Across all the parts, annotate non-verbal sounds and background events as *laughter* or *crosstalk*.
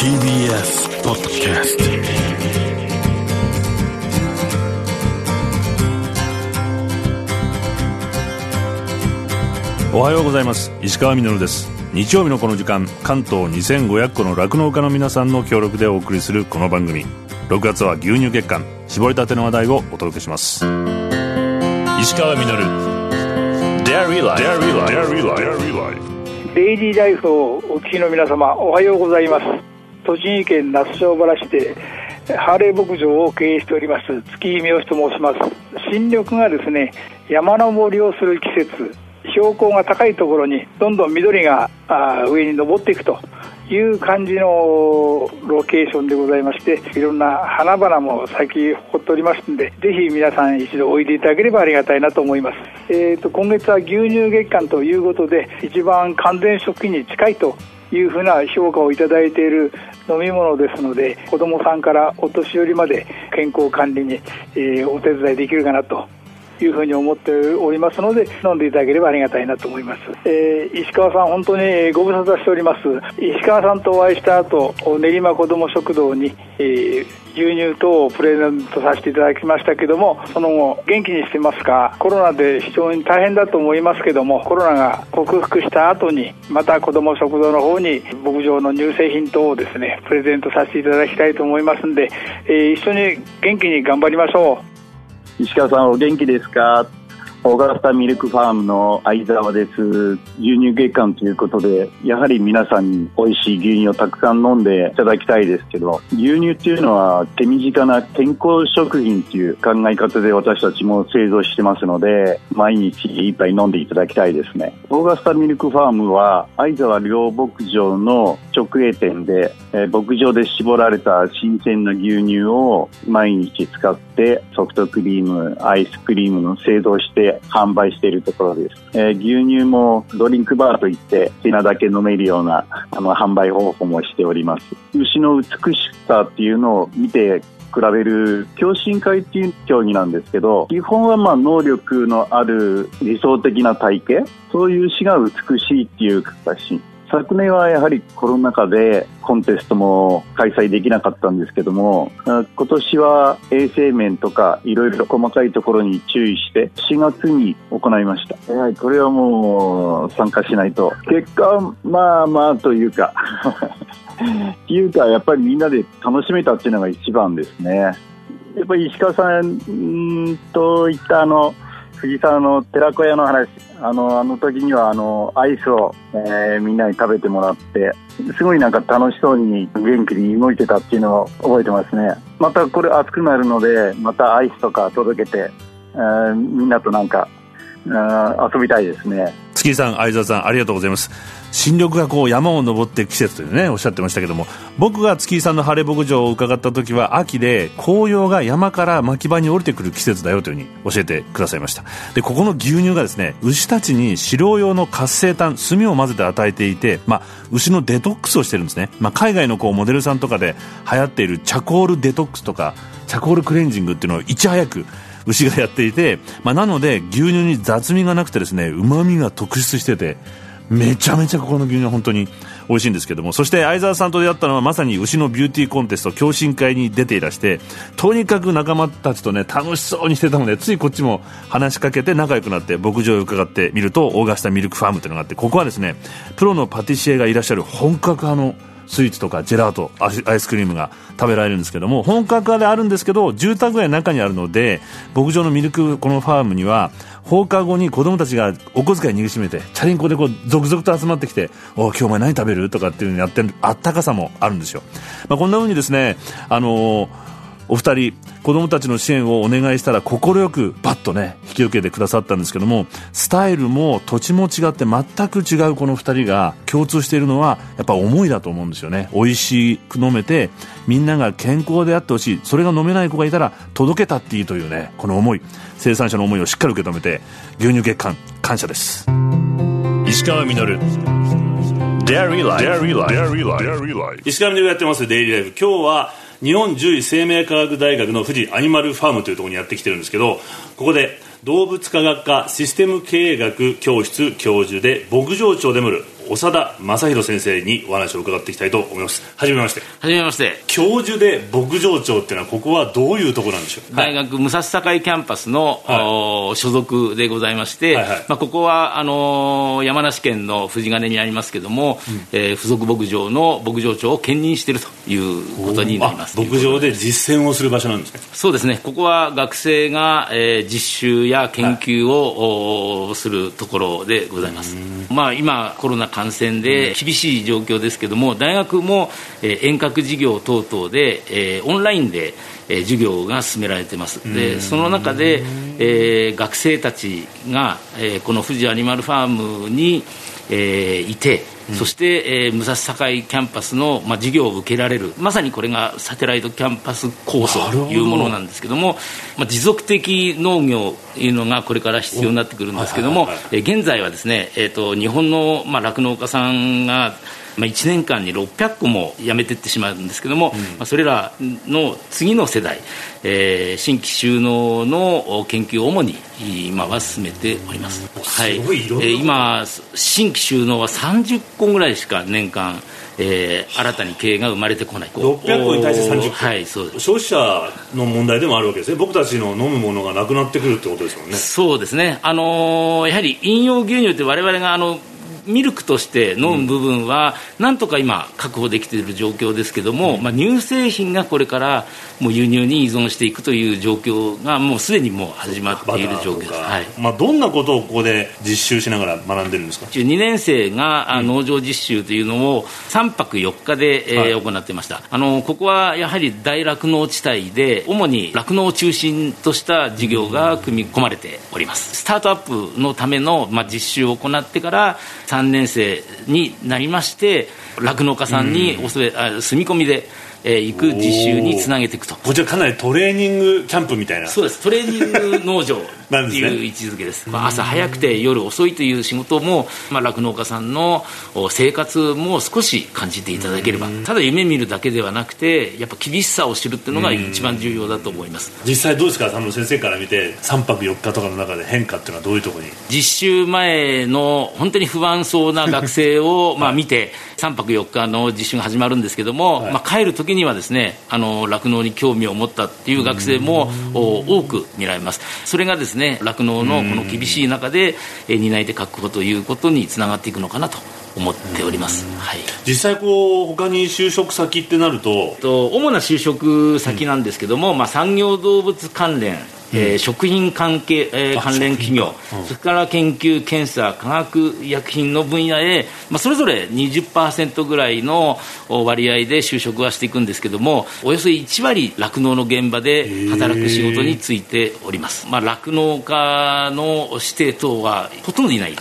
TBS ポッドキャストおはようございます。石川みです。日曜日のこの時間関東2500個の酪農家の皆さんの協力でお送りするこの番組。6月は牛乳月間絞りたての話題をお届けします。石川みデイリーライフをお聞きの皆様おはようございます栃木県那須塩原市でハーレー牧場を経営しております月井三好と申します。新緑がですね山登りをする季節標高が高いところにどんどん緑が上に登っていくと。いう感じのロケーションでございましていろんな花々も咲き誇っておりますのでぜひ皆さん一度おいでいただければありがたいなと思います、えーと、今月は牛乳月間ということで一番完全食品に近いというふうな評価をいただいている飲み物ですので子どもさんからお年寄りまで健康管理に、えー、お手伝いできるかなというふうに思っておりますので飲んでいただければありがたいなと思います、えー、石川さん本当にご無沙汰しております。石川さんとお会いした後練馬子ども食堂に、えー、牛乳等をプレゼントさせていただきましたけどもその後元気にしてますか？コロナで非常に大変だと思いますけどもコロナが克服した後にまた子ども食堂の方に牧場の乳製品等をですねプレゼントさせていただきたいと思いますんで、えー、一緒に元気に頑張りましょう。石川さんお元気ですか？小笠ミルクファームの相沢です。牛乳月間ということで、やはり皆さんに美味しい牛乳をたくさん飲んでいただきたいですけど、牛乳っていうのは手短な健康食品っていう考え方で私たちも製造してますので、毎日一杯飲んでいただきたいですね。オーガスタミルクファームは相沢両牧場の直営店で、え、牧場で絞られた新鮮な牛乳を毎日使ってソフトクリーム、アイスクリームの製造して販売しているところです。えー、牛乳もドリンクバーといって好きなだけ飲めるようなあの販売方法もしております。牛の美しさっていうのを見て比べる共進会っていう競技なんですけど基本はまあ能力のある理想的な体型そういう牛が美しいっていう形昨年はやはりコロナ禍でコンテストも開催できなかったんですけども今年は衛生面とかいろいろ細かいところに注意して4月に行いました。はりこれはもう参加しないと。結果まあまあというか *laughs* っていうかやっぱりみんなで楽しめたっていうのが一番ですね。やっぱり石川さんといったあの杉さんの寺子屋の話。あのあの時にはあのアイスを、えー、みんなに食べてもらってすごいなんか楽しそうに元気に動いてたっていうのを覚えてますね。またこれ暑くなるのでまたアイスとか届けて、えー、みんなとなんか遊びたいですね。月さん相沢さんありがとうございます。新緑がこう山を登って季節というねおっしゃってましたけども僕が月井さんの晴れ牧場を伺った時は秋で紅葉が山から牧場に降りてくる季節だよというふうに教えてくださいました。でここの牛乳がですね牛たちに飼料用の活性炭炭を混ぜて与えていて、まあ、牛のデトックスをしてるんですね、まあ、海外のこうモデルさんとかで流行っているチャコールデトックスとかチャコールクレンジングっていうのをいち早く牛がやっていて、まあ、なので牛乳に雑味がなくてですねうまみが特出しててめちゃめちゃここの牛乳は本当に美味しいんですけどもそして相沢さんと出会ったのはまさに牛のビューティーコンテスト共進会に出ていらしてとにかく仲間たちとね楽しそうにしてたのでついこっちも話しかけて仲良くなって牧場を伺ってみるとオーガスタミルクファームというのがあってここはですねプロのパティシエがいらっしゃる本格派のスイーツとかジェラートアイスクリームが食べられるんですけども本格派であるんですけど住宅街の中にあるので牧場のミルクこのファームには放課後に子供たちがお小遣い握りしめてチャリンコでこう続々と集まってきて「お今日お前何食べる?」とかっていうのやってるあったかさもあるんですよ、まあ、こんな風にですねあのーお二人子供たちの支援をお願いしたら快くバッとね引き受けてくださったんですけどもスタイルも土地も違って全く違うこの二人が共通しているのはやっぱ思いだと思うんですよね。美味しく飲めてみんなが健康であってほしい。それが飲めない子がいたら届けたっていいというねこの思い。生産者の思いをしっかり受け止めて牛乳月間感謝です。石川稔。石川稔やってますデイリーライフ今日は日本獣医生命科学大学の富士アニマルファームというところにやってきてるんですけどここで動物科学科システム経営学教室教授で牧場長でもある長田正弘先生にお話を伺っていきたいと思います。はじめまして。はじめまして。教授で牧場長っていうのはここはどういうところなんでしょう？大学武蔵境キャンパスの、はい、所属でございまして、はいはい、まあ、ここはあのー、山梨県の富士金にありますけども、うん、えー、付属牧場の牧場長を兼任しているということになります。牧場で実践をする場所なんですね。そうですね。ここは学生が、えー、実習や研究を、はい、するところでございます、まあ、今コロナ感染で厳しい状況ですけども大学も、えー、遠隔授業等々で、えー、オンラインでえー、授業が進められてます。でその中で、えー、学生たちが、えー、この富士アニマルファームに、えー、いてそして、えー、武蔵境キャンパスの、まあ、授業を受けられる。まさにこれがサテライトキャンパス構想というものなんですけどもまあ、持続的農業というのがこれから必要になってくるんですけども、え現在はですね、えーと、日本の酪農、まあ、家さんがまあ、1年間に600戸も辞めていってしまうんですけども、うん、まあ、それらの次の世代、えー、新規就農の研究を主に今は進めております。はい、えー、今新規収納は30個ぐらいしか年間えー、新たに経営が生まれてこない。600個に対して30個、はい、そうです。消費者の問題でもあるわけですね。僕たちの飲むものがなくなってくるってことですもんね。そうですね、あのー、やはり飲用牛乳って我々があのミルクとして飲む部分は、なんとか今、確保できている状況ですけども、まあ、乳製品がこれからもう輸入に依存していくという状況が、もうすでにもう始まっている状況です、はい。まあ、どんなことをここで実習しながら学んでるんですか？2年生が農場実習というのを3泊4日で、えー、行ってました。あのここはやはり大酪農地帯で主に酪農を中心とした事業が組み込まれております。スタートアップのための、まあ、実習を行ってから3年生になりまして酪農家さんにおすべ、あ住み込みでえー、行く実習につなげていくと。こちらかなりトレーニングキャンプみたいな。そうです。トレーニング農場という位置づけです。まあ、朝早くて夜遅いという仕事も酪農、まあ、家さんの生活も少し感じていただければ。ただ夢見るだけではなくてやっぱ厳しさを知るっていうのが一番重要だと思います。実際どうですか？先生から見て3泊4日とかの中で変化っていうのはどういうところに？実習前の本当に不安そうな学生を *laughs* まあ見て3泊4日の実習が始まるんですけども、はい、まあ、帰る時にはですね酪農に興味を持ったっていう学生も多く見られます。それがですね酪農のこの厳しい中で担い手確保ということにつながっていくのかなと思っております、はい、実際こう他に就職先ってなると主な就職先なんですけども、まあ、産業動物関連えー、食品関係、えー、関連企業、うん、それから研究、検査、化学薬品の分野へ、まあ、それぞれ20%ぐらいの割合で就職はしていくんですけども、およそ1割、酪農の現場で働く仕事についております。まあ、酪農家の指定等はほとんどいない。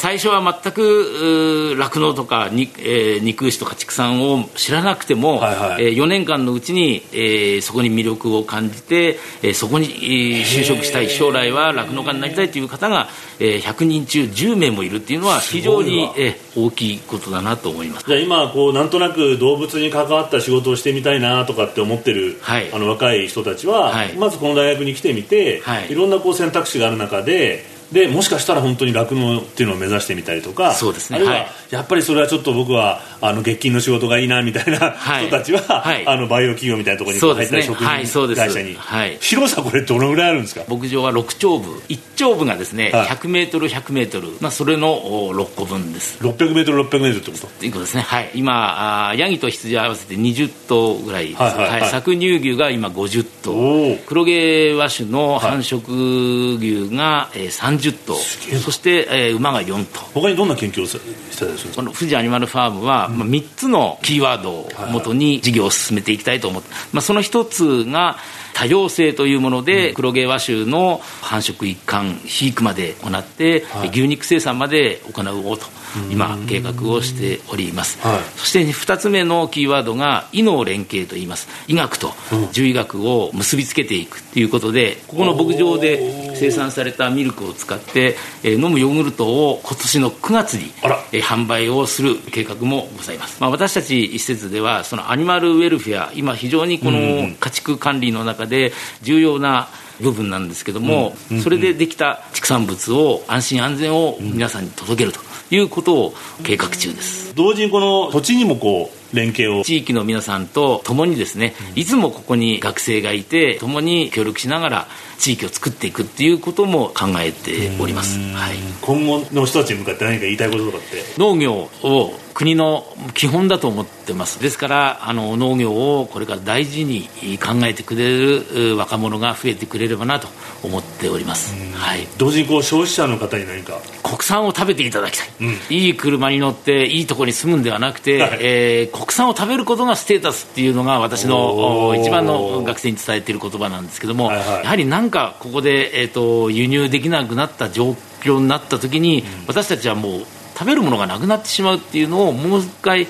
最初は全く酪農とかに、えー、肉牛とか畜産を知らなくても、はいはい、えー、4年間のうちに、えー、そこに魅力を感じて、えー、そこに、えー就職したい将来は酪農家になりたいという方が、えー、100人中10名もいるっていうのは非常に、えー、大きいことだなと思います。じゃあ今こうなんとなく動物に関わった仕事をしてみたいなとかって思ってる、はい、あの若い人たちは、はい、まずこの大学に来てみて、はい、いろんなこう選択肢がある中ででもしかしたら本当に酪農っていうのを目指してみたりとかそうですね、あるいは、やっぱりそれはちょっと僕はあの月金の仕事がいいなみたいな人たちは、はい、あのバイオ企業みたいなところに入ったり、食品会社に、はい、広さこれどのぐらいあるんですか？牧場は6丁部。1丁部がですね、はい、100メートル100メートル、まあ、それの6個分です。600メートル600メートルってこと？ということですね。はい。今あヤギと羊合わせて20頭ぐらいです、はいはいはい、搾乳牛が今50頭。黒毛和種の繁殖牛が、えー、30頭。そして、えー、馬が4頭。他にどんな研究をしてたりするこの富士アニマルファームは、まあ、3つのキーワードをもとに事業を進めていきたいと思って、まあ、その一つが多様性というもので、黒毛和種の繁殖一貫肥育まで行って、牛肉生産まで行おうと今計画をしております、はい、そして2つ目のキーワードが医農連携といいます。医学と獣医学を結びつけていくということでここの牧場で生産されたミルクを使って、えー、飲むヨーグルトを今年の9月に、えー、販売をする計画もございます、まあ、私たち施設ではそのアニマルウェルフェア今非常にこの家畜管理の中で重要な部分なんですけども、それでできた畜産物を安心安全を皆さんに届けるということを計画中です。同時にこの土地にもこう連携を。地域の皆さんと共にですねいつもここに学生がいて共に協力しながら地域を作っていくっていうことも考えております、はい、今後の人たちに向かって何か言いたいこととかって。農業を国の基本だと思ってます。ですからあの農業をこれから大事に考えてくれる若者が増えてくれればなと思っております、はい、同時にこう消費者の方に何か。国産を食べていただきたい、うん、いい車に乗っていいところに住むんではなくて、はい、えー、国産を食べることがステータスっていうのが私の一番の学生に伝えている言葉なんですけども、はいはい、やはりなんかここで、えーと、輸入できなくなった状況になった時に、うん、私たちはもう食べるものがなくなってしまうっていうのをもう一回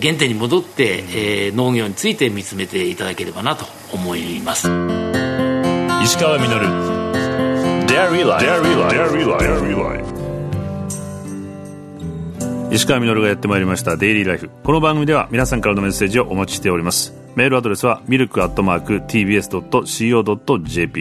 原点に戻って、えー、農業について見つめていただければなと思います。石川稔。石川稔がやってまいりました「デイリーライフ」この番組では皆さんからのメッセージをお待ちしておりますメールアドレスは milk.tbs.co.jp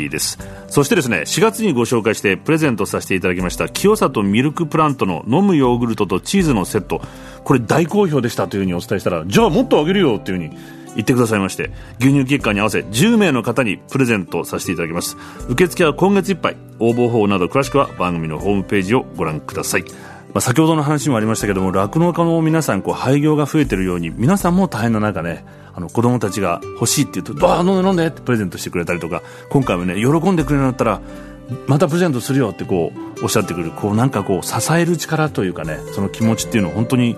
です。そしてですね4月にご紹介してプレゼントさせていただきました清里ミルクプラントの飲むヨーグルトとチーズのセット。これ大好評でしたというふうにお伝えしたらじゃあもっとあげるよっていうふうに言ってくださいまして牛乳結果に合わせ10名の方にプレゼントさせていただきます。受付は今月いっぱい。応募方法など詳しくは番組のホームページをご覧ください。まあ、先ほどの話もありましたけども酪農家の皆さんこう廃業が増えてるように皆さんも大変な中ねあの子供たちが欲しいって言うと「ああ飲んで飲んで」ってプレゼントしてくれたりとか今回もね喜んでくれるようになったらまたプレゼントするよってこうおっしゃってくるこうなんかこう支える力というかねその気持ちっていうのを本当に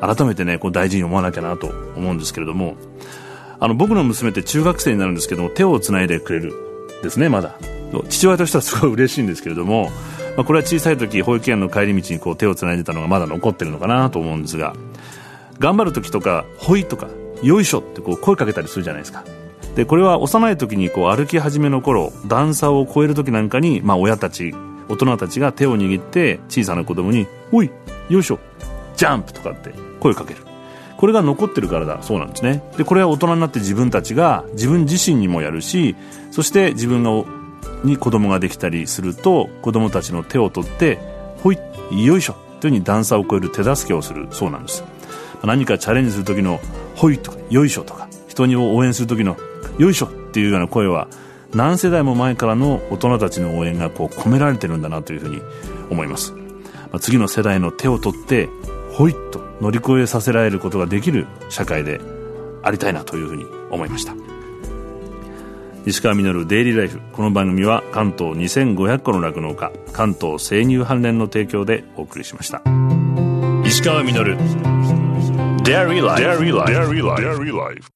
改めてねこう大事に思わなきゃなと思うんですけれどもあの僕の娘って中学生になるんですけども手をつないでくれるですねまだ。父親としてはすごい嬉しいんですけれどもまあ、これは小さい時保育園の帰り道にこう手をつないでたのがまだ残ってるのかなと思うんですが頑張る時とか「ほい」とか「よいしょ」ってこう声かけたりするじゃないですか。でこれは幼い時にこう歩き始めの頃段差を越える時なんかに、まあ、親たち大人たちが手を握って小さな子供に「おいよいしょジャンプ」とかって声かける。これが残ってるからだ。そうなんですね。でこれは大人になって自分たちが自分自身にもやるしそして自分がに子供ができたりすると子供たちの手を取ってほいよいしょというふうに段差を越える手助けをする。そうなんです。何かチャレンジする時のほいとかよいしょとか人に応援する時のよいしょっていうような声は何世代も前からの大人たちの応援がこう込められてるんだなというふうに思います、次の世代の手を取ってほいっと乗り越えさせられることができる社会でありたいなというふうに思いました。石川稔デイリーライフ。この番組は関東2500個の酪農家関東生乳関連の提供でお送りしました。石川稔。デイリーライフ